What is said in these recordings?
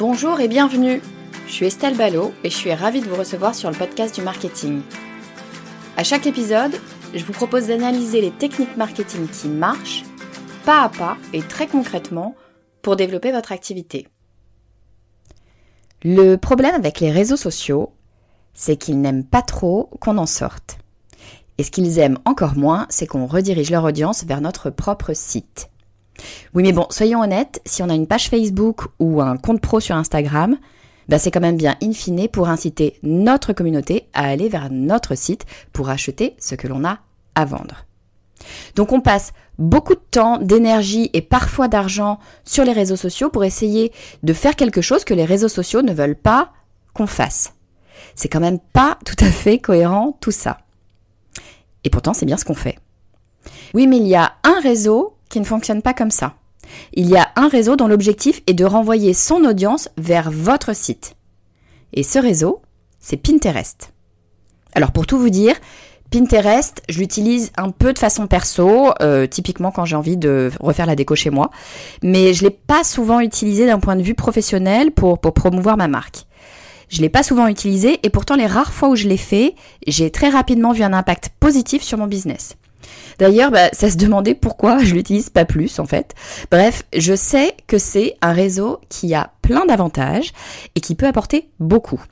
Bonjour et bienvenue. Je suis Estelle Ballot et je suis ravie de vous recevoir sur le podcast du marketing. À chaque épisode, je vous propose d'analyser les techniques marketing qui marchent, pas à pas et très concrètement, pour développer votre activité. Le problème avec les réseaux sociaux, c'est qu'ils n'aiment pas trop qu'on en sorte. Et ce qu'ils aiment encore moins, c'est qu'on redirige leur audience vers notre propre site. Oui, mais bon, soyons honnêtes, si on a une page Facebook ou un compte pro sur Instagram, ben c'est quand même bien in fine pour inciter notre communauté à aller vers notre site pour acheter ce que l'on a à vendre. Donc on passe beaucoup de temps, d'énergie et parfois d'argent sur les réseaux sociaux pour essayer de faire quelque chose que les réseaux sociaux ne veulent pas qu'on fasse. C'est quand même pas tout à fait cohérent tout ça. Et pourtant c'est bien ce qu'on fait. Oui, mais il y a un réseau qui ne fonctionne pas comme ça. Il y a un réseau dont l'objectif est de renvoyer son audience vers votre site. Et ce réseau, c'est Pinterest. Alors pour tout vous dire, Pinterest, je l'utilise un peu de façon perso, euh, typiquement quand j'ai envie de refaire la déco chez moi, mais je l'ai pas souvent utilisé d'un point de vue professionnel pour, pour promouvoir ma marque. Je l'ai pas souvent utilisé et pourtant les rares fois où je l'ai fait, j'ai très rapidement vu un impact positif sur mon business. D'ailleurs, bah, ça se demandait pourquoi je l'utilise pas plus en fait. Bref, je sais que c'est un réseau qui a plein d'avantages et qui peut apporter beaucoup.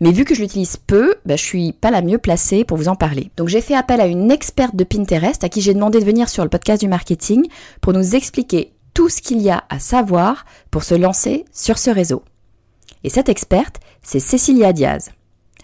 Mais vu que je l'utilise peu, bah, je suis pas la mieux placée pour vous en parler. Donc j'ai fait appel à une experte de Pinterest à qui j'ai demandé de venir sur le podcast du marketing pour nous expliquer tout ce qu'il y a à savoir pour se lancer sur ce réseau. Et cette experte, c'est Cécilia Diaz.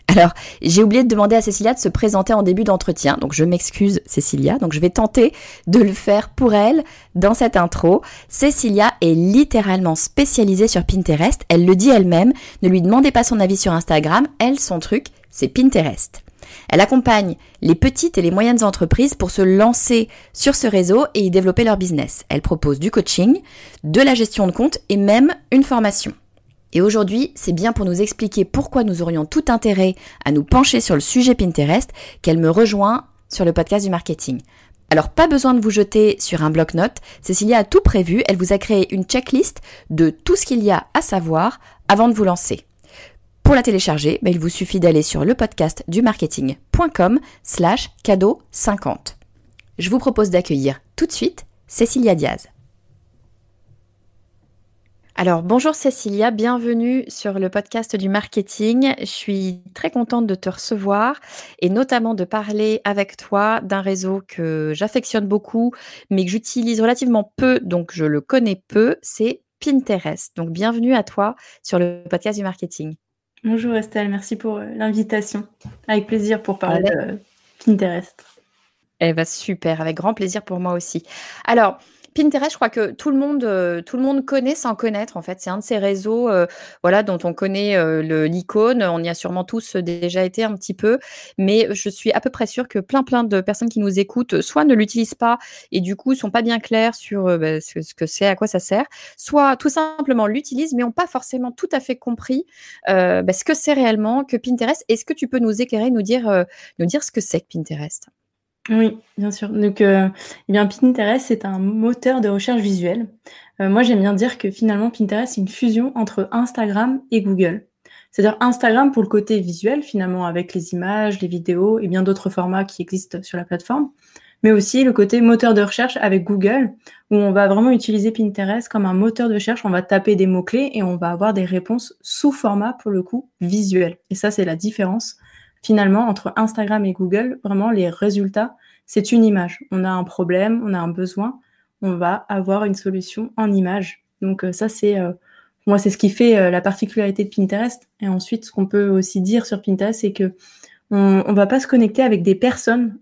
Alors, j'ai oublié de demander à Cécilia de se présenter en début d'entretien, donc je m'excuse Cécilia, donc je vais tenter de le faire pour elle dans cette intro. Cécilia est littéralement spécialisée sur Pinterest, elle le dit elle-même, ne lui demandez pas son avis sur Instagram, elle, son truc, c'est Pinterest. Elle accompagne les petites et les moyennes entreprises pour se lancer sur ce réseau et y développer leur business. Elle propose du coaching, de la gestion de compte et même une formation. Et aujourd'hui, c'est bien pour nous expliquer pourquoi nous aurions tout intérêt à nous pencher sur le sujet Pinterest qu'elle me rejoint sur le podcast du marketing. Alors pas besoin de vous jeter sur un bloc-notes, Cécilia a tout prévu, elle vous a créé une checklist de tout ce qu'il y a à savoir avant de vous lancer. Pour la télécharger, ben, il vous suffit d'aller sur le podcast du marketing.com slash cadeau 50. Je vous propose d'accueillir tout de suite Cécilia Diaz. Alors bonjour Cécilia, bienvenue sur le podcast du marketing. Je suis très contente de te recevoir et notamment de parler avec toi d'un réseau que j'affectionne beaucoup mais que j'utilise relativement peu, donc je le connais peu, c'est Pinterest. Donc bienvenue à toi sur le podcast du marketing. Bonjour Estelle, merci pour euh, l'invitation. Avec plaisir pour parler de Pinterest. Eh bien super, avec grand plaisir pour moi aussi. Alors, Pinterest, je crois que tout le monde, euh, tout le monde connaît sans connaître, en fait. C'est un de ces réseaux, euh, voilà, dont on connaît euh, l'icône. On y a sûrement tous déjà été un petit peu, mais je suis à peu près sûre que plein, plein de personnes qui nous écoutent, soit ne l'utilisent pas et du coup sont pas bien claires sur bah, ce, que c'est, à quoi ça sert, soit tout simplement l'utilisent, mais n'ont pas forcément tout à fait compris bah, ce que c'est réellement que Pinterest. Est-ce que tu peux nous éclairer, nous dire ce que c'est que Pinterest? Oui, bien sûr. Donc, euh, eh bien, Pinterest, c'est un moteur de recherche visuelle. Euh, moi, j'aime bien dire que finalement, Pinterest, c'est une fusion entre Instagram et Google. C'est-à-dire Instagram pour le côté visuel, finalement, avec les images, les vidéos et bien d'autres formats qui existent sur la plateforme, mais aussi le côté moteur de recherche avec Google, où on va vraiment utiliser Pinterest comme un moteur de recherche. On va taper des mots-clés et on va avoir des réponses sous format, pour le coup, visuel. Et ça, c'est la différence, finalement, entre Instagram et Google. Vraiment, les résultats, c'est une image. On a un problème, on a un besoin, on va avoir une solution en image. Donc euh, ça, c'est euh, moi, c'est ce qui fait euh, la particularité de Pinterest. Et ensuite, ce qu'on peut aussi dire sur Pinterest, c'est que on, on va pas se connecter avec des personnes.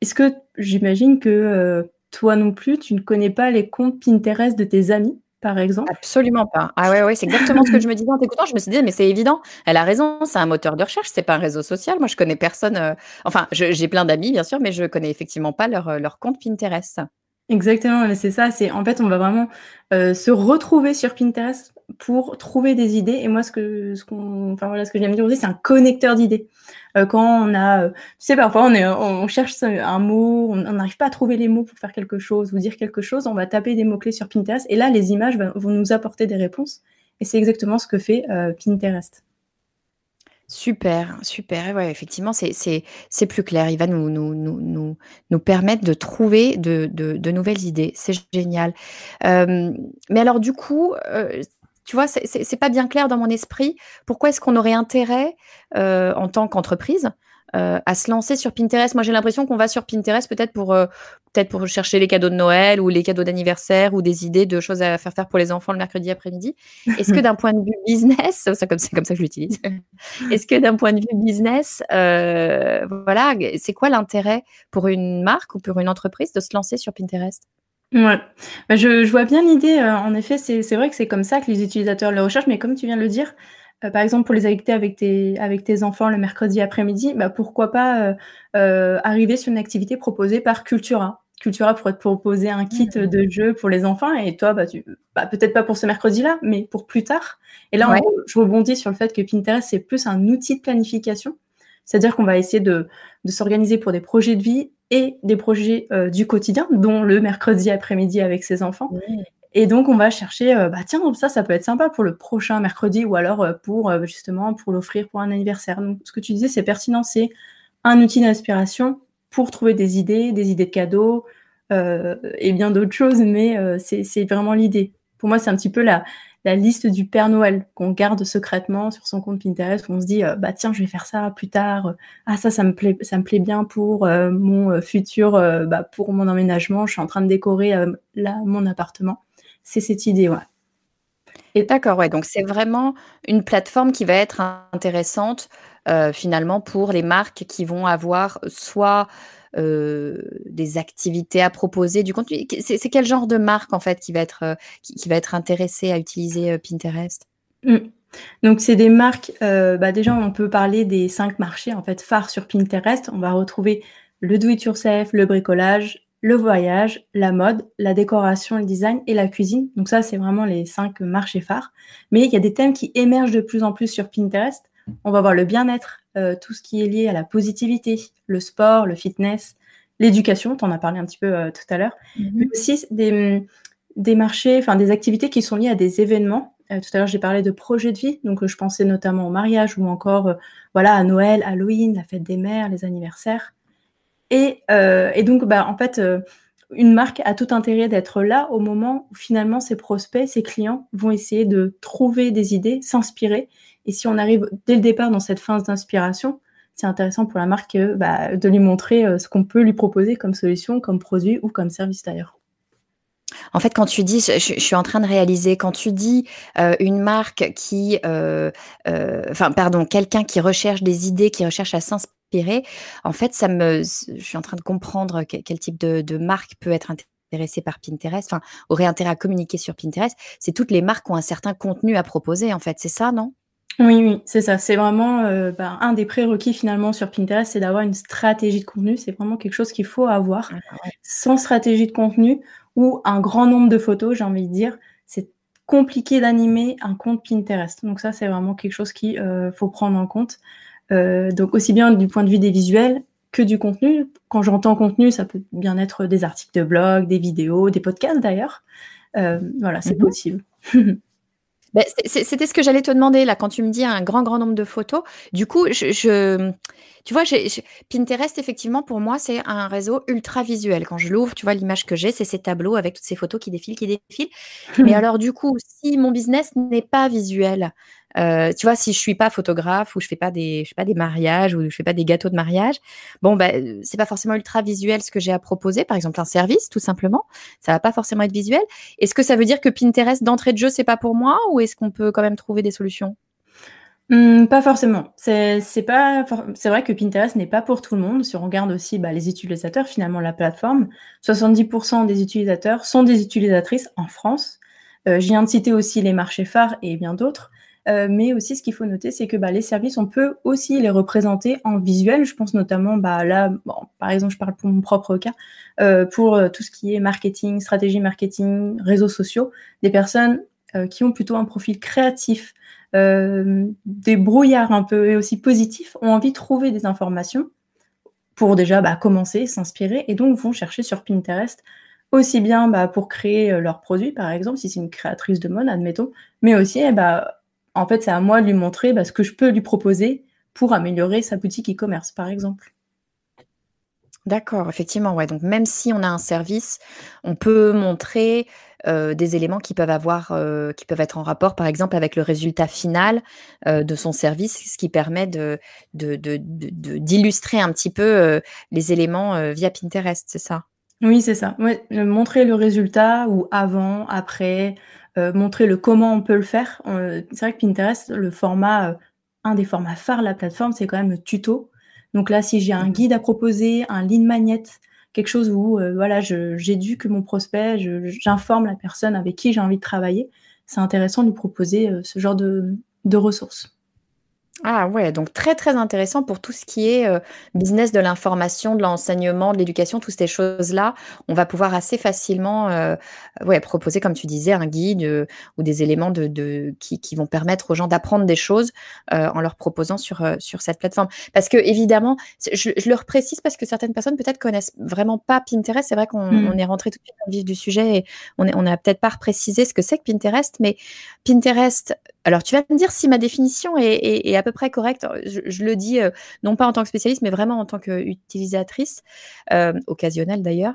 Est-ce que j'imagine que toi non plus, tu ne connais pas les comptes Pinterest de tes amis? Par exemple? Absolument pas. Ah ouais, ouais, c'est exactement ce que je me disais en t'écoutant. Je me suis dit, mais c'est évident. Elle a raison. C'est un moteur de recherche. C'est pas un réseau social. Moi, je connais personne. Enfin, j'ai plein d'amis, bien sûr, mais je connais effectivement pas leur, leur compte Pinterest. Exactement, c'est ça. C'est en fait, on va vraiment euh, se retrouver sur Pinterest pour trouver des idées. Et moi, ce que ce qu'on, enfin voilà, ce que j'aime dire aussi, c'est un connecteur d'idées. Euh, quand on a, euh, tu sais, parfois on est, on cherche un mot, on n'arrive pas à trouver les mots pour faire quelque chose ou dire quelque chose, on va taper des mots clés sur Pinterest et là, les images vont nous apporter des réponses. Et c'est exactement ce que fait Pinterest. Super, super. effectivement, c'est plus clair. Il va nous nous nous nous nous permettre de trouver de de de nouvelles idées. C'est génial. mais alors du coup, tu vois, c'est c'est pas bien clair dans mon esprit. Pourquoi est-ce qu'on aurait intérêt, en tant qu'entreprise, euh, à se lancer sur Pinterest. Moi, j'ai l'impression qu'on va sur Pinterest peut-être pour euh, peut-être pour chercher les cadeaux de Noël ou les cadeaux d'anniversaire ou des idées de choses à faire faire pour les enfants le mercredi après-midi. Est-ce que d'un point de vue business, c'est comme, comme ça que je l'utilise. Est-ce que d'un point de vue business, euh, voilà, c'est quoi l'intérêt pour une marque ou pour une entreprise de se lancer sur Pinterest? Ouais, bah, je, je vois bien l'idée. en effet, c'est vrai que c'est comme ça que les utilisateurs le recherchent, mais comme tu viens de le dire, euh, par exemple, pour les activités avec tes, avec tes enfants le mercredi après-midi, bah, pourquoi pas euh, euh, arriver sur une activité proposée par Cultura. Cultura pourrait te proposer un kit mmh. de jeu pour les enfants et toi, bah, tu, bah, peut-être pas pour ce mercredi-là, mais pour plus tard. Et là, je rebondis sur le fait que Pinterest, c'est plus un outil de planification. C'est-à-dire qu'on va essayer de, de s'organiser pour des projets de vie et des projets du quotidien, dont le mercredi après-midi avec ses enfants. Et donc, on va chercher, euh, bah tiens, ça, ça peut être sympa pour le prochain mercredi ou alors euh, pour euh, justement pour l'offrir pour un anniversaire. Donc, ce que tu disais, c'est pertinent, c'est un outil d'inspiration pour trouver des idées, des idées de cadeaux et bien d'autres choses, mais c'est vraiment l'idée. Pour moi, c'est un petit peu la, liste du Père Noël qu'on garde secrètement sur son compte Pinterest où on se dit bah tiens je vais faire ça plus tard ah ça ça me plaît ça me plaît bien pour mon futur bah, pour mon emménagement je suis en train de décorer là mon appartement c'est cette idée, ouais. Et d'accord, ouais, donc c'est vraiment une plateforme qui va être intéressante, euh, finalement pour les marques qui vont avoir soit, euh, des activités à proposer, du contenu. C'est quel genre de marque en fait qui va être, euh, qui va être intéressée à utiliser, Pinterest? Mmh. Donc c'est des marques, bah, déjà on peut parler des cinq marchés en fait phares sur Pinterest. On va retrouver le do it yourself, le bricolage, le voyage, la mode, la décoration, le design et la cuisine. Donc ça, c'est vraiment les cinq marchés phares. Mais il y a des thèmes qui émergent de plus en plus sur Pinterest. On va voir le bien-être, euh, tout ce qui est lié à la positivité, le sport, le fitness, l'éducation, tu en as parlé un petit peu euh, tout à l'heure, mm-hmm. mais aussi des, des marchés, enfin des activités qui sont liées à des événements. Euh, tout à l'heure, j'ai parlé de projets de vie, donc je pensais notamment au mariage ou encore voilà à Noël, Halloween, la fête des mères, les anniversaires. Et, euh, et donc, bah, en fait, euh, une marque a tout intérêt d'être là au moment où finalement ses prospects, ses clients vont essayer de trouver des idées, s'inspirer. Et si on arrive dès le départ dans cette phase d'inspiration, c'est intéressant pour la marque euh, bah, de lui montrer ce qu'on peut lui proposer comme solution, comme produit ou comme service d'ailleurs. En fait, quand tu dis, je, suis en train de réaliser, quand tu dis une marque qui, enfin, pardon, quelqu'un qui recherche des idées, qui recherche à en fait, ça me, je suis en train de comprendre quel, type de, marque peut être intéressée par Pinterest, enfin, aurait intérêt à communiquer sur Pinterest. C'est toutes les marques qui ont un certain contenu à proposer, en fait. C'est ça, non? Oui, oui, c'est ça. C'est vraiment euh, bah, un des prérequis finalement sur Pinterest, c'est d'avoir une stratégie de contenu. C'est vraiment quelque chose qu'il faut avoir. Ah, Sans stratégie de contenu ou un grand nombre de photos, j'ai envie de dire, c'est compliqué d'animer un compte Pinterest. Donc ça, c'est vraiment quelque chose qu'il euh, faut prendre en compte. Euh, donc aussi bien du point de vue des visuels que du contenu. Quand j'entends contenu, ça peut bien être des articles de blog, des vidéos, des podcasts d'ailleurs. Euh, voilà, c'est mhm. possible. Bah, c'était ce que j'allais te demander là quand tu me dis un grand, grand nombre de photos. Du coup, je tu vois, Pinterest effectivement pour moi, c'est un réseau ultra visuel. Quand je l'ouvre, tu vois l'image que j'ai, c'est ces tableaux avec toutes ces photos qui défilent, qui défilent. Mais alors du coup, si mon business n'est pas visuel, euh, tu vois, si je suis pas photographe ou je fais pas des, je fais pas des mariages ou je fais pas des gâteaux de mariage, bon, ben, c'est pas forcément ultra visuel ce que j'ai à proposer. Par exemple, un service, tout simplement. Ça va pas forcément être visuel. Est-ce que ça veut dire que Pinterest d'entrée de jeu, c'est pas pour moi ou est-ce qu'on peut quand même trouver des solutions? Mmh, pas forcément. C'est pas c'est vrai que Pinterest n'est pas pour tout le monde. Si on regarde aussi, bah, les utilisateurs, finalement, la plateforme, 70% des utilisateurs sont des utilisatrices en France. Euh, je viens de citer aussi les marchés phares et bien d'autres. Euh, mais aussi, ce qu'il faut noter, c'est que bah, les services, on peut aussi les représenter en visuel. Je pense notamment, bah, là, par exemple, je parle pour mon propre cas, euh, pour euh, tout ce qui est marketing, stratégie marketing, réseaux sociaux, des personnes qui ont plutôt un profil créatif, des brouillards un peu et aussi positifs, ont envie de trouver des informations pour déjà bah, commencer, s'inspirer, et donc vont chercher sur Pinterest aussi bien pour créer leurs produits, par exemple, si c'est une créatrice de mode, admettons, mais aussi eh en fait, c'est à moi de lui montrer bah, ce que je peux lui proposer pour améliorer sa boutique e-commerce, par exemple. D'accord, effectivement, ouais. Donc même si on a un service, on peut montrer euh, des éléments qui peuvent avoir, euh, qui peuvent être en rapport, par exemple, avec le résultat final euh, de son service, ce qui permet de, d'illustrer un petit peu les éléments via Pinterest, c'est ça? Oui, c'est ça. montrer le résultat ou avant, après, euh, montrer le comment on peut le faire. Euh, c'est vrai que Pinterest, le format, euh, un des formats phares de la plateforme, c'est quand même le tuto. Donc là, si j'ai un guide à proposer, un lead magnet, quelque chose où voilà, j'éduque mon prospect, j'informe la personne avec qui j'ai envie de travailler, c'est intéressant de lui proposer ce genre de ressources. Ah ouais, donc très, très intéressant pour tout ce qui est, euh, business de l'information, de l'enseignement, de l'éducation, toutes ces choses-là. On va pouvoir assez facilement, euh, ouais, proposer, comme tu disais, un guide, euh, ou des éléments de de qui qui vont permettre aux gens d'apprendre des choses, en leur proposant sur, sur cette plateforme. Parce que évidemment, je je le reprécise parce que certaines personnes peut-être connaissent vraiment pas Pinterest. C'est vrai qu'on mmh. on est rentré tout de suite dans le vif du sujet et on est on a peut-être pas reprécisé ce que c'est que Pinterest, mais Pinterest alors, tu vas me dire si ma définition est, à peu près correcte. Je, le dis euh, non pas en tant que spécialiste, mais vraiment en tant qu'utilisatrice, euh, occasionnelle d'ailleurs.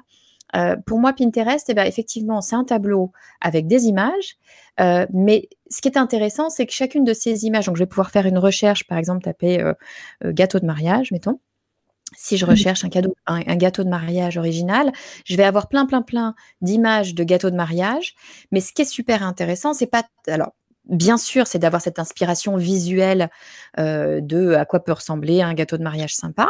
Euh, pour moi, Pinterest, eh ben, effectivement, c'est un tableau avec des images. mais ce qui est intéressant, c'est que chacune de ces images, donc je vais pouvoir faire une recherche, par exemple, taper gâteau de mariage, mettons. Si je recherche un, cadeau, un, gâteau de mariage original, je vais avoir plein, plein, plein d'images de gâteaux de mariage. Mais ce qui est super intéressant, c'est pas. Alors, bien sûr, c'est d'avoir cette inspiration visuelle euh, de à quoi peut ressembler un gâteau de mariage sympa,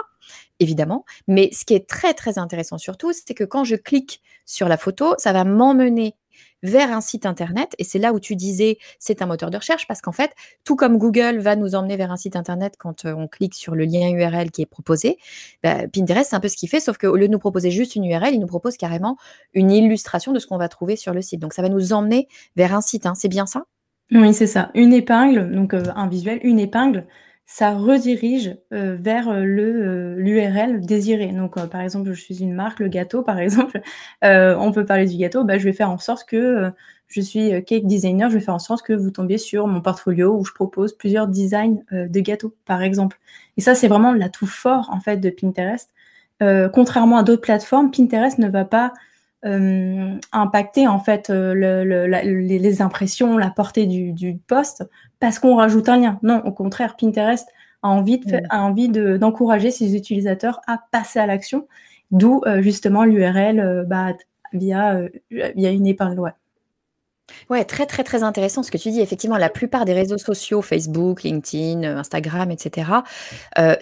évidemment. Mais ce qui est très très intéressant surtout, c'est que quand je clique sur la photo, ça va m'emmener vers un site internet. Et c'est là où tu disais, c'est un moteur de recherche, parce qu'en fait, tout comme Google va nous emmener vers un site internet quand euh, on clique sur le lien URL qui est proposé, bah, Pinterest, c'est un peu ce qu'il fait, sauf qu'au lieu de nous proposer juste une URL, il nous propose carrément une illustration de ce qu'on va trouver sur le site. Donc ça va nous emmener vers un site. Hein. C'est bien ça? Oui, c'est ça. Une épingle, donc euh, un visuel, une épingle, ça redirige, euh, vers, euh, le, l'URL désiré. Donc, par exemple, je suis une marque, le gâteau, par exemple, on peut parler du gâteau, bah, je vais faire en sorte que, je suis, cake designer, je vais faire en sorte que vous tombiez sur mon portfolio où je propose plusieurs designs, de gâteaux, par exemple. Et ça, c'est vraiment l'atout fort, en fait, de Pinterest. contrairement à d'autres plateformes, Pinterest ne va pas euh, impacter en fait euh, le, les, impressions, la portée du, du post parce qu'on rajoute un lien. Non, au contraire, Pinterest a envie de, a envie d'encourager ses utilisateurs à passer à l'action, d'où euh, justement l'URL bah, via, via une épingle. Ouais. Ouais, très, très, très intéressant ce que tu dis. Effectivement, la plupart des réseaux sociaux, Facebook, LinkedIn, Instagram, etc.,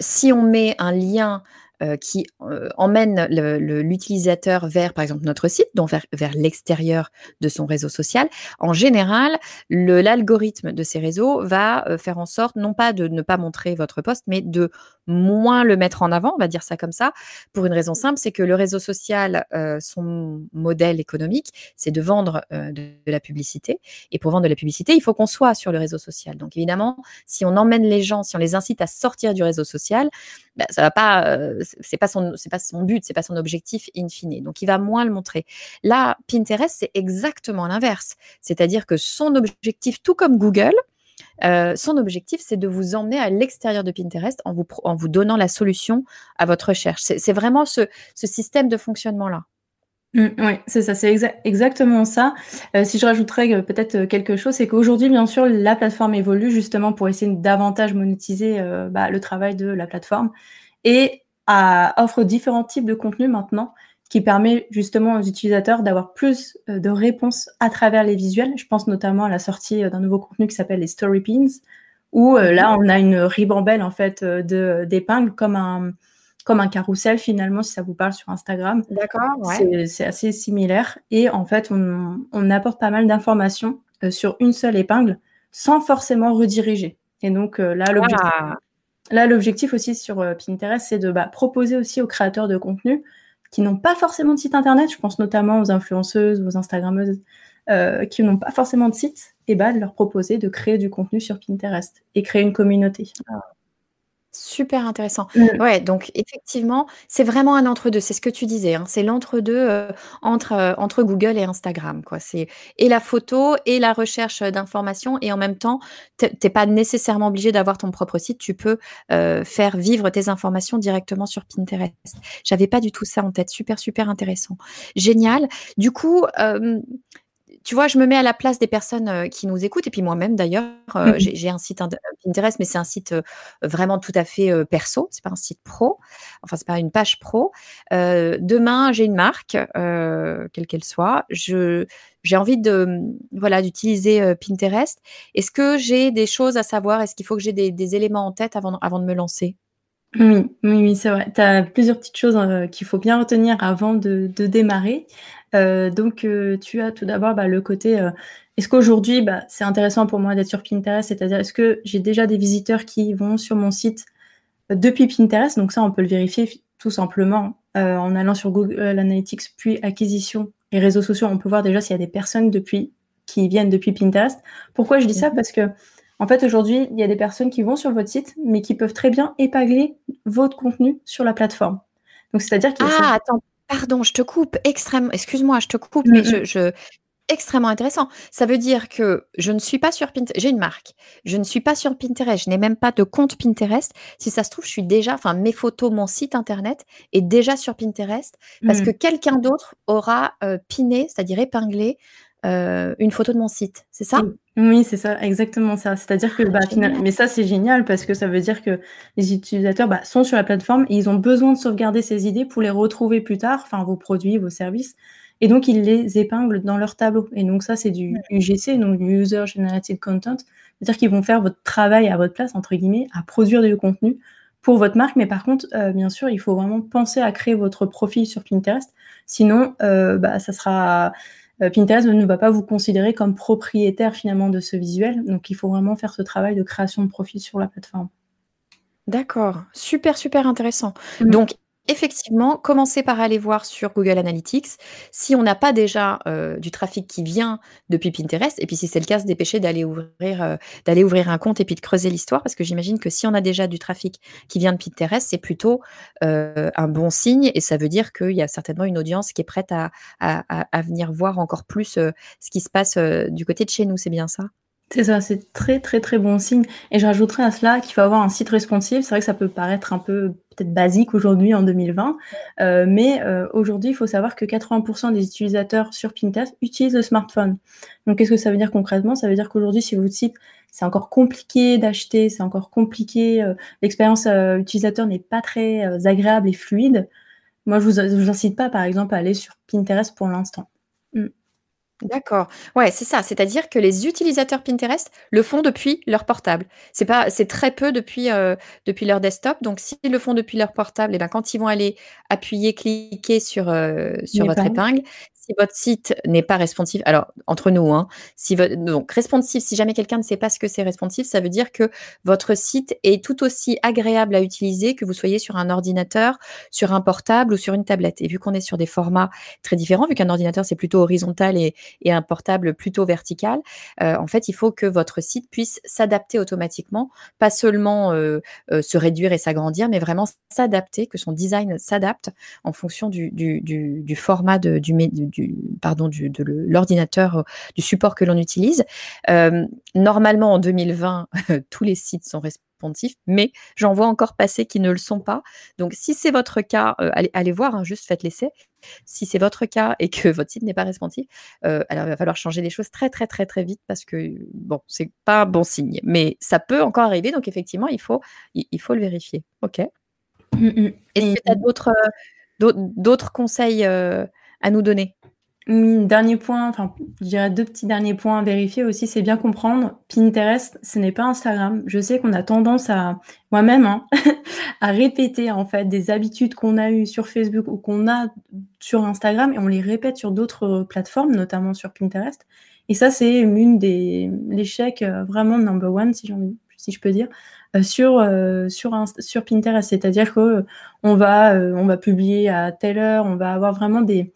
si on met un lien euh, qui euh, emmène l'utilisateur vers, par exemple, notre site, donc vers, l'extérieur de son réseau social, en général, l'algorithme de ces réseaux va euh, faire en sorte, non pas de ne pas montrer votre poste, mais de moins le mettre en avant, on va dire ça comme ça, pour une raison simple, c'est que le réseau social, son modèle économique, c'est de vendre de, la publicité. Et pour vendre de la publicité, il faut qu'on soit sur le réseau social. Donc évidemment, si on emmène les gens, si on les incite à sortir du réseau social, ben, ça va pas, c'est pas son, c'est pas son but, c'est pas son objectif in fine. Donc, il va moins le montrer. Là, Pinterest, c'est exactement l'inverse. C'est-à-dire que son objectif, tout comme Google, euh, son objectif, c'est de vous emmener à l'extérieur de Pinterest en vous, en vous donnant la solution à votre recherche. C'est vraiment ce, système de fonctionnement-là. Mmh, oui, c'est ça, c'est exactement ça. Euh, si je rajouterais euh, peut-être quelque chose, c'est qu'aujourd'hui, bien sûr, la plateforme évolue justement pour essayer de davantage monétiser bah, le travail de la plateforme et offre différents types de contenus maintenant qui permet justement aux utilisateurs d'avoir plus euh, de réponses à travers les visuels. Je pense notamment à la sortie euh, d'un nouveau contenu qui s'appelle les Story Pins, où euh, là, on a une ribambelle en fait de d'épingles comme un comme un carrousel finalement, si ça vous parle sur Instagram. D'accord, ouais. C'est assez similaire. Et en fait, on, on apporte pas mal d'informations sur une seule épingle sans forcément rediriger. Et donc là, l'objectif, ah. Là, l'objectif aussi sur Pinterest, c'est de bah, proposer aussi aux créateurs de contenu qui n'ont pas forcément de site internet, je pense notamment aux influenceuses, aux Instagrammeuses, euh, qui n'ont pas forcément de site, et bah, de leur proposer de créer du contenu sur Pinterest et créer une communauté. Ah. Super intéressant. Mmh. Ouais, donc effectivement, c'est vraiment un entre-deux. C'est ce que tu disais, hein. c'est l'entre-deux euh, entre, euh, entre Google et Instagram. Quoi. C'est et la photo et la recherche d'informations et en même temps, tu n'es pas nécessairement obligé d'avoir ton propre site. Tu peux euh, faire vivre tes informations directement sur Pinterest. J'avais pas du tout ça en tête. Super, super intéressant. Génial. Du coup, tu vois, je me mets à la place des personnes qui nous écoutent, et puis moi-même d'ailleurs, mmh j'ai un site Pinterest, mais c'est un site vraiment tout à fait perso, c'est pas un site pro, enfin c'est pas une page pro. demain, j'ai une marque, quelle qu'elle soit, j'ai envie de mmh, voilà d'utiliser Pinterest. Est-ce que j'ai des choses à savoir? Est-ce qu'il faut que j'ai des, éléments en tête avant, avant de me lancer? Oui, oui, c'est vrai. Tu as plusieurs petites choses qu'il faut bien retenir avant de, de démarrer. Euh, donc, euh, tu as tout d'abord bah, le côté euh, est-ce qu'aujourd'hui, bah, c'est intéressant pour moi d'être sur Pinterest? C'est-à-dire, est-ce que j'ai déjà des visiteurs qui vont sur mon site depuis Pinterest? Donc, ça, on peut le vérifier tout simplement en allant sur Google Analytics, puis acquisition et réseaux sociaux. On peut voir déjà s'il y a des personnes depuis qui viennent depuis Pinterest. Pourquoi je dis ça? Mhm. Parce que en fait, aujourd'hui, il y a des personnes qui vont sur votre site, mais qui peuvent très bien épingler votre contenu sur la plateforme. Donc, c'est-à-dire qu'il Ah, attends, Pardon, je te coupe, extrêmement, excuse-moi, je te coupe, mais mm, mm. je, extrêmement intéressant. Ça veut dire que je ne suis pas sur Pinterest, j'ai une marque, je ne suis pas sur Pinterest, je n'ai même pas de compte Pinterest. Si ça se trouve, je suis déjà, enfin, mes photos, mon site internet est déjà sur Pinterest parce mm. que quelqu'un d'autre aura euh, piné, c'est-à-dire épinglé euh, une photo de mon site, c'est ça? Oui, c'est ça, exactement ça. C'est-à-dire que, bah, mais ça c'est génial parce que ça veut dire que les utilisateurs bah, sont sur la plateforme et ils ont besoin de sauvegarder ces idées pour les retrouver plus tard, enfin vos produits, vos services, et donc ils les épinglent dans leur tableau. Et donc ça c'est du UGC, donc du User Generated Content, c'est-à-dire qu'ils vont faire votre travail à votre place entre guillemets, à produire du contenu pour votre marque. Mais par contre, euh, bien sûr, il faut vraiment penser à créer votre profil sur Pinterest, sinon, euh, bah, ça sera Pinterest ne va pas vous considérer comme propriétaire finalement de ce visuel. Donc il faut vraiment faire ce travail de création de profil sur la plateforme. D'accord, super, super intéressant. Mm. Donc, Effectivement, commencez par aller voir sur Google Analytics si on n'a pas déjà euh, du trafic qui vient depuis Pinterest. Et puis, si c'est le cas, se dépêcher d'aller ouvrir, euh, ouvrir un compte et puis de creuser l'histoire. Parce que j'imagine que si on a déjà du trafic qui vient de Pinterest, c'est plutôt euh, un bon signe. Et ça veut dire qu'il y a certainement une audience qui est prête à venir voir encore plus ce qui se passe du côté de chez nous. C'est bien ça? C'est ça, c'est très très très bon signe. Et je rajouterais à cela qu'il faut avoir un site responsive. C'est vrai que ça peut paraître un peu peut-être basique aujourd'hui en 2020, euh, mais euh, aujourd'hui il faut savoir que 80% des utilisateurs sur Pinterest utilisent le smartphone. Donc qu'est-ce que ça veut dire concrètement? Ça veut dire qu'aujourd'hui si votre site c'est encore compliqué d'acheter, c'est encore compliqué, euh, l'expérience utilisateur n'est pas très agréable et fluide. Moi je vous, vous incite pas par exemple à aller sur Pinterest pour l'instant. D'accord. Ouais, c'est ça. C'est-à-dire que les utilisateurs Pinterest le font depuis leur portable. C'est pas, c'est très peu depuis, euh, depuis leur desktop. Donc, s'ils le font depuis leur portable, et ben, quand ils vont aller appuyer, cliquer sur, euh, sur votre épingle, si votre site n'est pas responsive, alors entre nous, hein, si donc responsive, si jamais quelqu'un ne sait pas ce que c'est responsive, ça veut dire que votre site est tout aussi agréable à utiliser que vous soyez sur un ordinateur, sur un portable ou sur une tablette. Et vu qu'on est sur des formats très différents, vu qu'un ordinateur c'est plutôt horizontal et, un portable plutôt vertical, euh, en fait, il faut que votre site puisse s'adapter automatiquement, pas seulement euh, euh, se réduire et s'agrandir, mais vraiment s'adapter, que son design s'adapte en fonction du, format du, du, pardon, du, de l'ordinateur, euh, du support que l'on utilise. Euh, normalement, en 2020, tous les sites sont responsifs, mais j'en vois encore passer qui ne le sont pas. Donc, si c'est votre cas, euh, allez, allez, voir, hein, juste faites l'essai. Si c'est votre cas et que votre site n'est pas responsif, alors il va falloir changer les choses très très très très vite parce que bon, c'est pas un bon signe, mais ça peut encore arriver. Donc effectivement, il faut il, faut le vérifier. Ok. Mmh, mmh. Est-ce que tu as d'autres d'autres conseils à nous donner? Dernier point, enfin, je dirais deux petits derniers points à vérifier aussi, c'est bien comprendre, Pinterest, ce n'est pas Instagram. Je sais qu'on a tendance à, moi-même, hein, à répéter en fait des habitudes qu'on a eues sur Facebook ou qu'on a sur Instagram et on les répète sur d'autres plateformes, notamment sur Pinterest. Et ça, c'est une des l'échec euh, vraiment number one, si, si je peux dire, euh, sur euh, sur sur Pinterest. C'est-à-dire que on va on va publier à telle heure, on va avoir vraiment des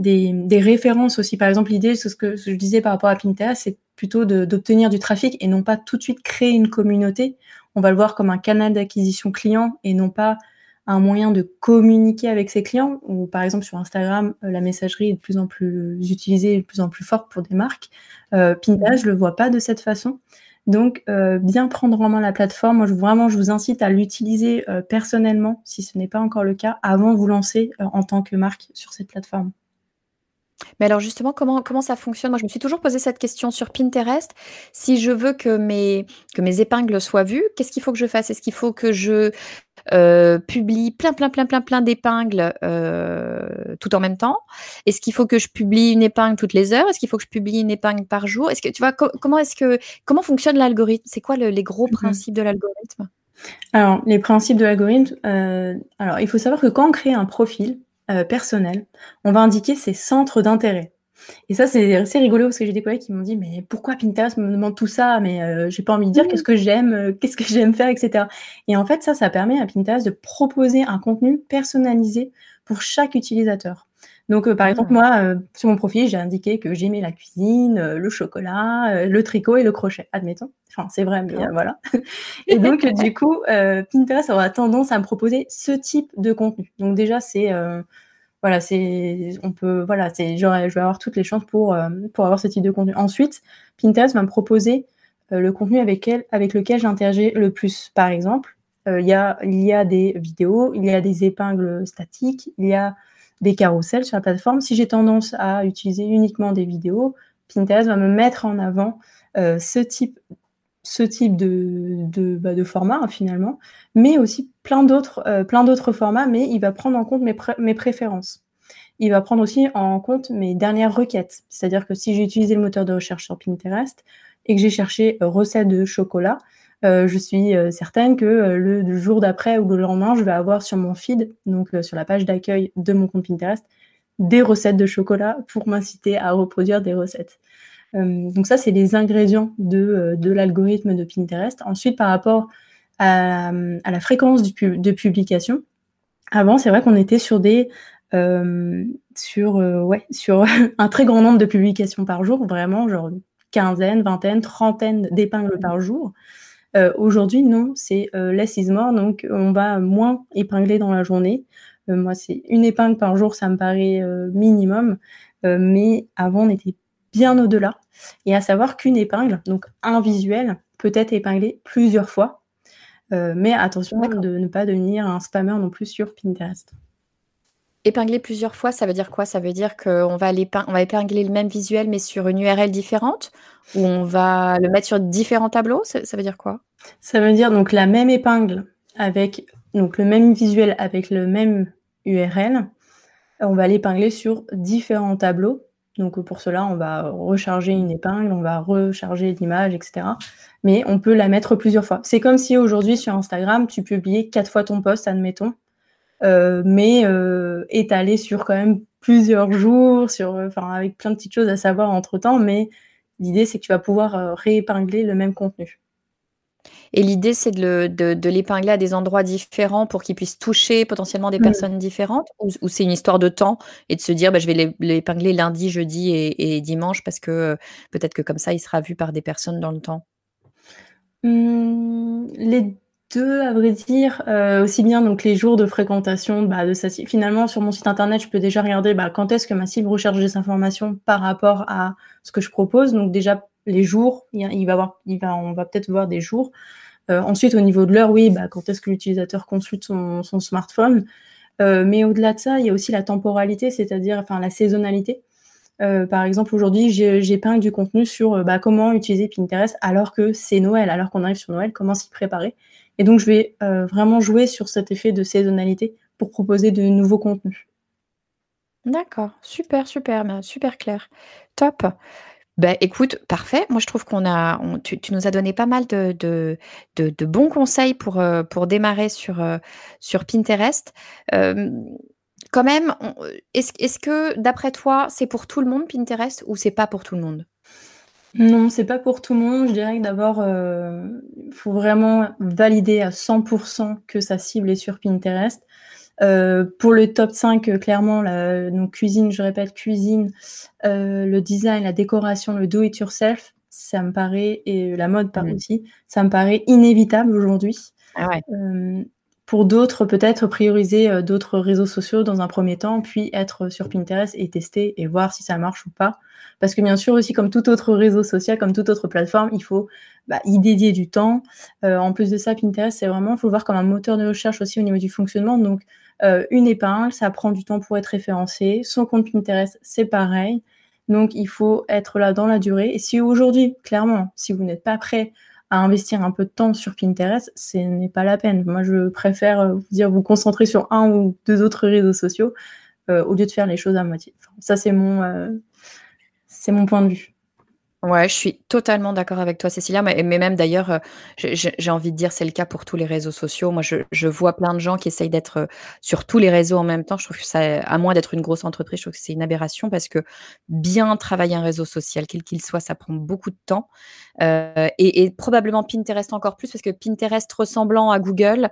des, références aussi. Par exemple, l'idée, c'est ce que je disais par rapport à Pinterest, c'est plutôt d'obtenir du trafic et non pas tout de suite créer une communauté. On va le voir comme un canal d'acquisition client et non pas un moyen de communiquer avec ses clients. Ou par exemple sur Instagram, euh, la messagerie est de plus en plus utilisée, de plus en plus forte pour des marques. Euh, Pinterest, je le vois pas de cette façon. Donc, euh, bien prendre en main la plateforme. Moi, je, vraiment, je vous incite à l'utiliser personnellement, si ce n'est pas encore le cas, avant de vous lancer en tant que marque sur cette plateforme. Mais alors justement, comment comment ça fonctionne? Moi, je me suis toujours posé cette question sur Pinterest. Si je veux que mes que mes épingles soient vues, qu'est-ce qu'il faut que je fasse? Est-ce qu'il faut que je, euh, publie plein, plein, plein, plein, plein d'épingles, euh, tout en même temps? Est-ce qu'il faut que je publie une épingle toutes les heures? Est-ce qu'il faut que je publie une épingle par jour? Est-ce que tu vois, comment est-ce que comment fonctionne l'algorithme? C'est quoi les gros mmh principes de l'algorithme? Alors, les principes de l'algorithme, euh, alors il faut savoir que quand on crée un profil euh, personnel, on va indiquer ses centres d'intérêt. Et ça, c'est assez rigolo parce que j'ai des collègues qui m'ont dit Mais pourquoi Pinterest me demande tout ça? Mais euh, j'ai pas envie de dire mmh. qu'est-ce que j'aime, euh, qu'est-ce que j'aime faire, etc. Et en fait, ça, ça permet à Pinterest de proposer un contenu personnalisé pour chaque utilisateur. Donc, par mmh. exemple, moi, sur mon profil, j'ai indiqué que j'aimais la cuisine, le chocolat, le tricot et le crochet, admettons. Enfin, c'est vrai, mais voilà. et donc, du coup, Pinterest aura tendance à me proposer ce type de contenu. Donc, déjà, c'est voilà, c'est, on peut, voilà, c'est, je vais avoir toutes les chances pour, euh, pour avoir ce type de contenu. Ensuite, Pinterest va me proposer euh, le contenu avec, elle, avec lequel j'interagis le plus. Par exemple, euh, il y, a, il y a des vidéos, il y a des épingles statiques, il y a des carousels sur la plateforme. Si j'ai tendance à utiliser uniquement des vidéos, Pinterest va me mettre en avant ce type ce type de, de, bah, de format finalement, mais aussi plein d'autres euh, plein d'autres formats, mais il va prendre en compte mes, mes préférences. Il va prendre aussi en compte mes dernières requêtes. C'est-à-dire que si j'ai utilisé le moteur de recherche sur Pinterest et que j'ai cherché euh, recette de chocolat, euh, je suis certaine que le, jour d'après ou le lendemain, je vais avoir sur mon feed, donc sur la page d'accueil de mon compte Pinterest, des recettes de chocolat pour m'inciter à reproduire des recettes. Euh, donc ça, c'est les ingrédients de, euh, l'algorithme de Pinterest. Ensuite, par rapport à, la fréquence de publication, avant, c'est vrai qu'on était sur des euh, sur ouais sur un très grand nombre de publications par jour, vraiment genre quinzaine, vingtaine, trentaine d'épingles par jour. Aujourd'hui, non, c'est less is more, donc on va moins épingler dans la journée. moi, c'est une épingle par jour, ça me paraît minimum, mais avant, on était bien au-delà. Et à savoir qu'une épingle, donc un visuel, peut être épinglé plusieurs fois. Euh, mais attention de ne pas devenir un spammer non plus sur Pinterest. Épingler plusieurs fois, ça veut dire quoi? Ça veut dire qu'on va, on va épingler le même visuel mais sur une URL différente? Ou on va le mettre sur différents tableaux? Ça, veut dire quoi? Ça veut dire donc la même épingle avec donc le même visuel avec le même URL. On va l'épingler sur différents tableaux donc pour cela, on va recharger une épingle, on va recharger l'image, etc. Mais on peut la mettre plusieurs fois. C'est comme si aujourd'hui sur Instagram, tu publiais quatre fois ton post, admettons, mais euh, étalé sur quand même plusieurs jours, sur, enfin, avec plein de petites choses à savoir entre temps, mais l'idée, c'est que tu vas pouvoir réépingler le même contenu. Et l'idée, c'est de, l'épingler à des endroits différents pour qu'il puisse toucher potentiellement des mmh. personnes différentes? Ou, c'est une histoire de temps et de se dire bah, je vais l'épingler lundi, jeudi et, dimanche parce que peut-être que comme ça, il sera vu par des personnes dans le temps? Mmh, Les deux, à vrai dire, euh, aussi bien donc les jours de fréquentation bah, de sa cible. Finalement, sur mon site internet, je peux déjà regarder bah, quand est-ce que ma cible recherche des informations par rapport à ce que je propose. Donc déjà les jours, il, va avoir, on va peut-être voir des jours. Euh, ensuite, au niveau de l'heure, oui, bah, quand est-ce que l'utilisateur consulte son, smartphone. Euh, mais au-delà de ça, il y a aussi la temporalité, c'est-à-dire enfin, la saisonnalité. Par exemple, aujourd'hui, peint du contenu sur comment utiliser Pinterest alors que c'est Noël, alors qu'on arrive sur Noël, comment s'y préparer. Et donc, je vais vraiment jouer sur cet effet de saisonnalité pour proposer de nouveaux contenus. D'accord, super, super, bah, super clair. Top. Ben, écoute, parfait. Moi, je trouve qu'on a, tu, nous as donné pas mal de, bons conseils pour, euh, démarrer sur, euh, Pinterest. quand même, est-ce que d'après toi, c'est pour tout le monde Pinterest ou c'est pas pour tout le monde? Non, c'est pas pour tout le monde. Je dirais que d'abord, il faut vraiment valider à 100% que sa cible est sur Pinterest. Euh, pour le top 5, euh, clairement, la, donc cuisine, je répète, cuisine, euh, le design, la décoration, le do-it-yourself, ça me paraît, et la mode par mmh. aussi, ça me paraît inévitable aujourd'hui. Ah pour d'autres, peut-être prioriser d'autres réseaux sociaux dans un premier temps, puis être sur Pinterest et tester et voir si ça marche ou pas. Parce que bien sûr aussi, comme tout autre réseau social, comme toute autre plateforme, il faut bah, y dédier du temps. en plus de ça, Pinterest, c'est vraiment, il faut voir comme un moteur de recherche aussi au niveau du fonctionnement. Donc, euh, une épingle, ça prend du temps pour être référencé. Son compte Pinterest, c'est pareil. Donc, il faut être là dans la durée. Et si aujourd'hui, clairement, si vous n'êtes pas prêt à investir un peu de temps sur Pinterest, ce n'est pas la peine. Moi, je préfère euh, vous dire vous concentrer sur un ou deux autres réseaux sociaux euh, au lieu de faire les choses à moitié. ça, c'est mon, c'est mon point de vue. Ouais, je suis totalement d'accord avec toi, Cécilia. Mais, même d'ailleurs, euh, j'ai envie de dire, c'est le cas pour tous les réseaux sociaux. Moi, je, vois plein de gens qui essayent d'être euh, sur tous les réseaux en même temps. Je trouve que ça, à moins d'être une grosse entreprise, je trouve que c'est une aberration parce que bien travailler un réseau social, quel qu'il soit, ça prend beaucoup de temps. Euh, et, probablement Pinterest encore plus parce que Pinterest ressemblant à Google,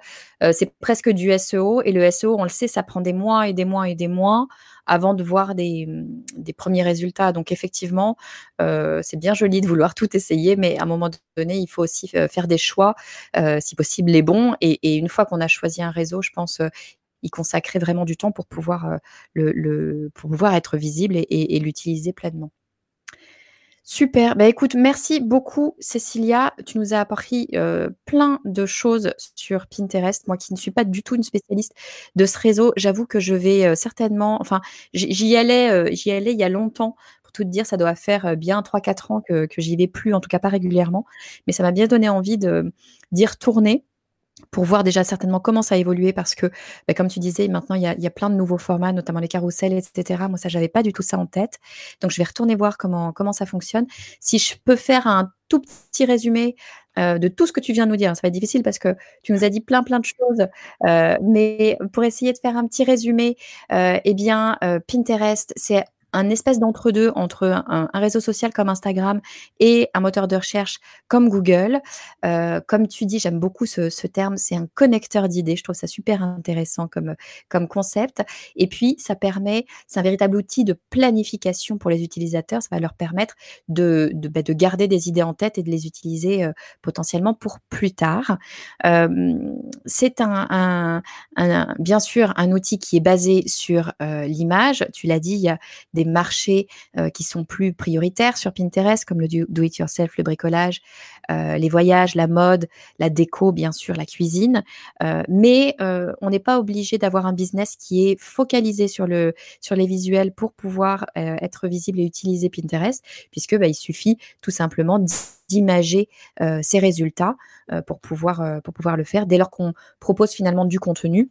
c'est presque du SEO. Et le SEO, on le sait, ça prend des mois et des mois et des mois avant de voir des, premiers résultats. Donc effectivement, euh, c'est bien joli de vouloir tout essayer, mais à un moment donné, il faut aussi euh, faire des choix, euh, si possible les bons. Et, une fois qu'on a choisi un réseau, je pense y consacrer vraiment du temps pour pouvoir, le, pour pouvoir être visible et l'utiliser pleinement. Super. Bah, écoute, merci beaucoup, Cécilia. Tu nous as appris euh, plein de choses sur Pinterest. Moi qui ne suis pas du tout une spécialiste de ce réseau, j'avoue que je vais euh, certainement, enfin, j'y allais, euh, j'y allais il y a longtemps. Pour tout te dire, ça doit faire bien 3-4 ans que, que j'y vais plus, en tout cas pas régulièrement. Mais ça m'a bien donné envie d'y retourner pour voir déjà certainement comment ça a évolué parce que, bah, comme tu disais, maintenant il y, a, plein de nouveaux formats, notamment les carousels, etc. Moi, ça, j'avais pas du tout ça en tête. Donc, je vais retourner voir comment, comment ça fonctionne. Si je peux faire un tout petit résumé euh, de tout ce que tu viens de nous dire, ça va être difficile parce que tu nous as dit plein, plein de choses, euh, mais pour essayer de faire un petit résumé, euh, eh bien, Pinterest, c'est un espèce d'entre-deux entre un, réseau social comme Instagram et un moteur de recherche comme Google. Euh, comme tu dis, j'aime beaucoup ce, terme, c'est un connecteur d'idées. Je trouve ça super intéressant comme, comme concept. Et puis, ça permet, c'est un véritable outil de planification pour les utilisateurs. Ça va leur permettre de, de, bah, garder des idées en tête et de les utiliser euh, potentiellement pour plus tard. Euh, c'est un, bien sûr un outil qui est basé sur l'image. Tu l'as dit, il y a des marchés euh, qui sont plus prioritaires sur Pinterest, comme le do-it-yourself, le bricolage, euh, les voyages, la mode, la déco, bien sûr, la cuisine. Euh, mais on n'est pas obligé d'avoir un business qui est focalisé sur, le, sur les visuels pour pouvoir être visible et utiliser Pinterest, puisque bah, il suffit tout simplement d'imager ces résultats pour, pouvoir, pour pouvoir le faire dès lors qu'on propose finalement du contenu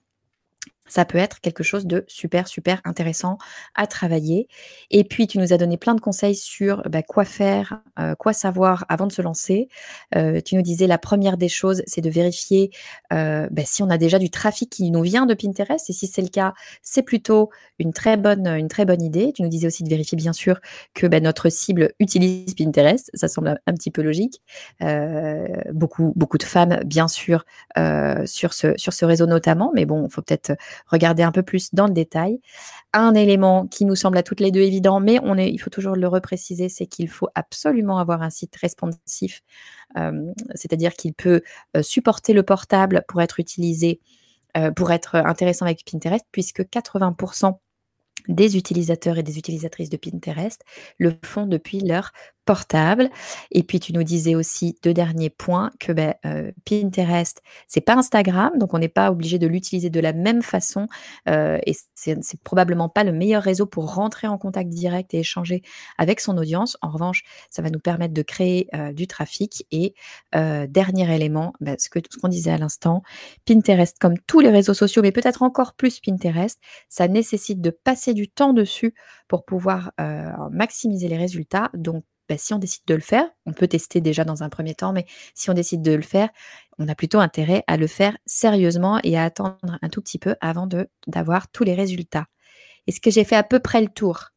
ça peut être quelque chose de super, super intéressant à travailler. Et puis, tu nous as donné plein de conseils sur bah, quoi faire, euh, quoi savoir avant de se lancer. Euh, tu nous disais la première des choses, c'est de vérifier euh, bah, si on a déjà du trafic qui nous vient de Pinterest. Et si c'est le cas, c'est plutôt une très bonne, une très bonne idée. Tu nous disais aussi de vérifier, bien sûr, que bah, notre cible utilise Pinterest. Ça semble un petit peu logique. beaucoup, beaucoup de femmes, bien sûr, sur ce, sur ce réseau notamment. Mais bon, il faut peut-être regarder un peu plus dans le détail. Un élément qui nous semble à toutes les deux évident, mais il faut toujours le repréciser, c'est qu'il faut absolument avoir un site responsif, euh, c'est-à-dire qu'il peut euh, supporter le portable pour être utilisé, euh, pour être intéressant avec Pinterest, puisque 80% des utilisateurs et des utilisatrices de Pinterest le font depuis leur portable. Et puis tu nous disais aussi deux derniers points que ben, euh, Pinterest, c'est pas Instagram, donc on n'est pas obligé de l'utiliser de la même façon. Euh, et c'est probablement pas le meilleur réseau pour rentrer en contact direct et échanger avec son audience. En revanche, ça va nous permettre de créer euh, du trafic. Et dernier élément, ben, ce que ce qu'on disait à l'instant, Pinterest, comme tous les réseaux sociaux, mais peut-être encore plus Pinterest, ça nécessite de passer du temps dessus pour pouvoir maximiser les résultats. Donc bah, si on décide de le faire, on peut tester déjà dans un premier temps, mais si on décide de le faire, on a plutôt intérêt à le faire sérieusement et à attendre un tout petit peu avant d'avoir tous les résultats. Est-ce que j'ai fait à peu près le tour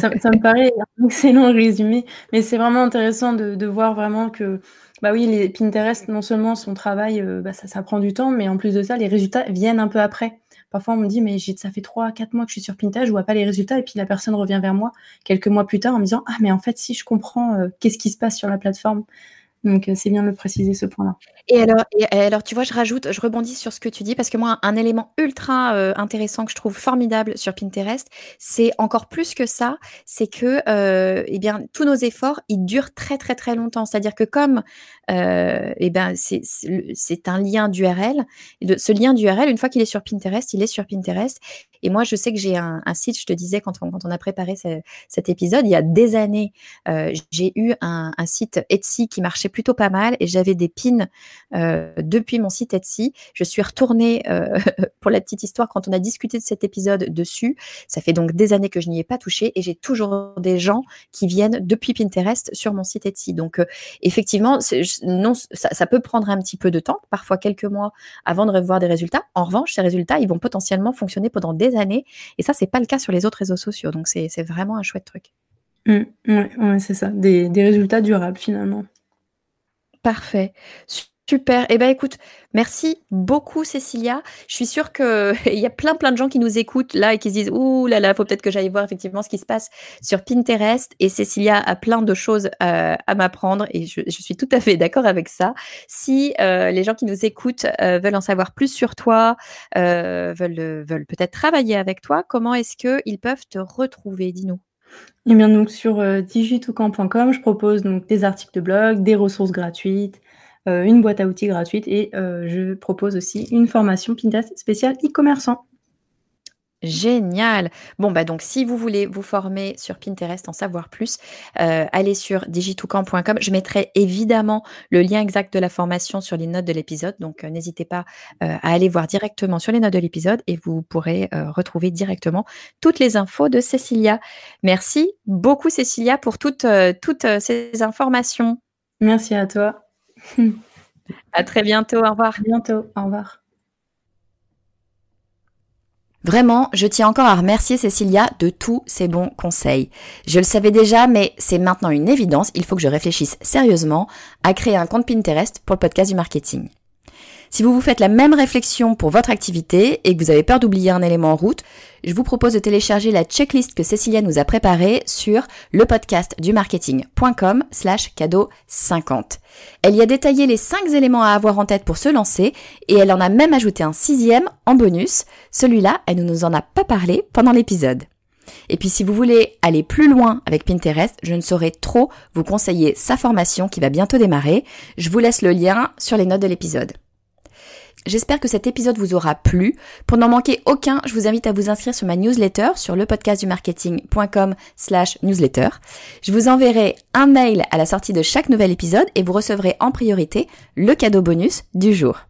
ça, me paraît un excellent résumé, mais c'est vraiment intéressant de, voir vraiment que, bah oui, les Pinterest, non seulement son travail, euh, bah ça, ça prend du temps, mais en plus de ça, les résultats viennent un peu après. Parfois, on me dit, mais ça fait 3 4 mois que je suis sur Pinterest, je vois pas les résultats. Et puis, la personne revient vers moi quelques mois plus tard en me disant, ah, mais en fait, si je comprends euh, qu'est-ce qui se passe sur la plateforme. Donc, euh, c'est bien de le préciser ce point-là. Et alors, alors, tu vois, je rajoute, je rebondis sur ce que tu dis parce que moi, un élément ultra euh, intéressant que je trouve formidable sur Pinterest, c'est encore plus que ça, c'est que, eh bien, tous nos efforts, ils durent très très très longtemps. C'est-à-dire que comme, eh ben, c'est un lien d'URL, ce lien d'URL, une fois qu'il est sur Pinterest, il est sur Pinterest. Et moi, je sais que j'ai un, site, je te disais quand on, a préparé cet épisode, il y a des années, j'ai eu un, site Etsy qui marchait plutôt pas mal et j'avais des pins euh, depuis mon site Etsy. Je suis retournée euh, pour la petite histoire quand on a discuté de cet épisode dessus. Ça fait donc des années que je n'y ai pas touché et j'ai toujours des gens qui viennent depuis Pinterest sur mon site Etsy. Donc euh, effectivement, non, ça, peut prendre un petit peu de temps, parfois quelques mois avant de revoir des résultats. En revanche, ces résultats, ils vont potentiellement fonctionner pendant des années et ça, c'est pas le cas sur les autres réseaux sociaux. Donc c'est vraiment un chouette truc. Mmh, ouais, c'est ça, des, des résultats durables finalement. Parfait. Super. Eh ben écoute, merci beaucoup Cécilia. Je suis sûre qu'il y a plein plein de gens qui nous écoutent là et qui se disent ouh là là, faut peut-être que j'aille voir effectivement ce qui se passe sur Pinterest. Et Cécilia a plein de choses euh, à m'apprendre et je, suis tout à fait d'accord avec ça. Si euh, les gens qui nous écoutent euh, veulent en savoir plus sur toi, veulent veulent peut-être travailler avec toi, comment est-ce qu'ils peuvent te retrouver Dis-nous? Eh bien, donc sur digitoucan.com, je propose donc des articles de blog, des ressources gratuites, euh, une boîte à outils gratuite et euh, je propose aussi une formation Pinterest spéciale e-commerçant. Génial. Bon, bah donc si vous voulez vous former sur Pinterest, en savoir plus, euh, allez sur digitoucan.com. Je mettrai évidemment le lien exact de la formation sur les notes de l'épisode. Donc euh, n'hésitez pas euh, à aller voir directement sur les notes de l'épisode et vous pourrez retrouver directement toutes les infos de Cécilia. Merci beaucoup Cécilia pour toutes, toutes ces informations. Merci à toi. À très bientôt. Au revoir. À bientôt. Au revoir. Vraiment, je tiens encore à remercier Cécilia de tous ses bons conseils. Je le savais déjà, mais c'est maintenant une évidence, il faut que je réfléchisse sérieusement à créer un compte Pinterest pour le podcast du marketing. Si vous vous faites la même réflexion pour votre activité et que vous avez peur d'oublier un élément en route, je vous propose de télécharger la checklist que Cécilia nous a préparée sur le podcast du marketing.com slash cadeau 50. Elle y a détaillé les 5 éléments à avoir en tête pour se lancer et elle en a même ajouté un sixième en bonus. Celui-là, elle ne nous en a pas parlé pendant l'épisode. Et puis si vous voulez aller plus loin avec Pinterest, je ne saurais trop vous conseiller sa formation qui va bientôt démarrer. Je vous laisse le lien sur les notes de l'épisode. J'espère que cet épisode vous aura plu. Pour n'en manquer aucun, je vous invite à vous inscrire sur ma newsletter sur le podcast du marketing.com slash newsletter. Je vous enverrai un mail à la sortie de chaque nouvel épisode et vous recevrez en priorité le cadeau bonus du jour.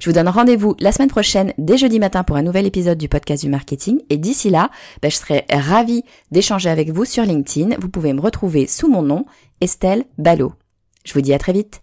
Je vous donne rendez-vous la semaine prochaine, dès jeudi matin, pour un nouvel épisode du podcast du marketing. Et d'ici là, ben, je serai ravie d'échanger avec vous sur LinkedIn. Vous pouvez me retrouver sous mon nom, Estelle Ballot. Je vous dis à très vite.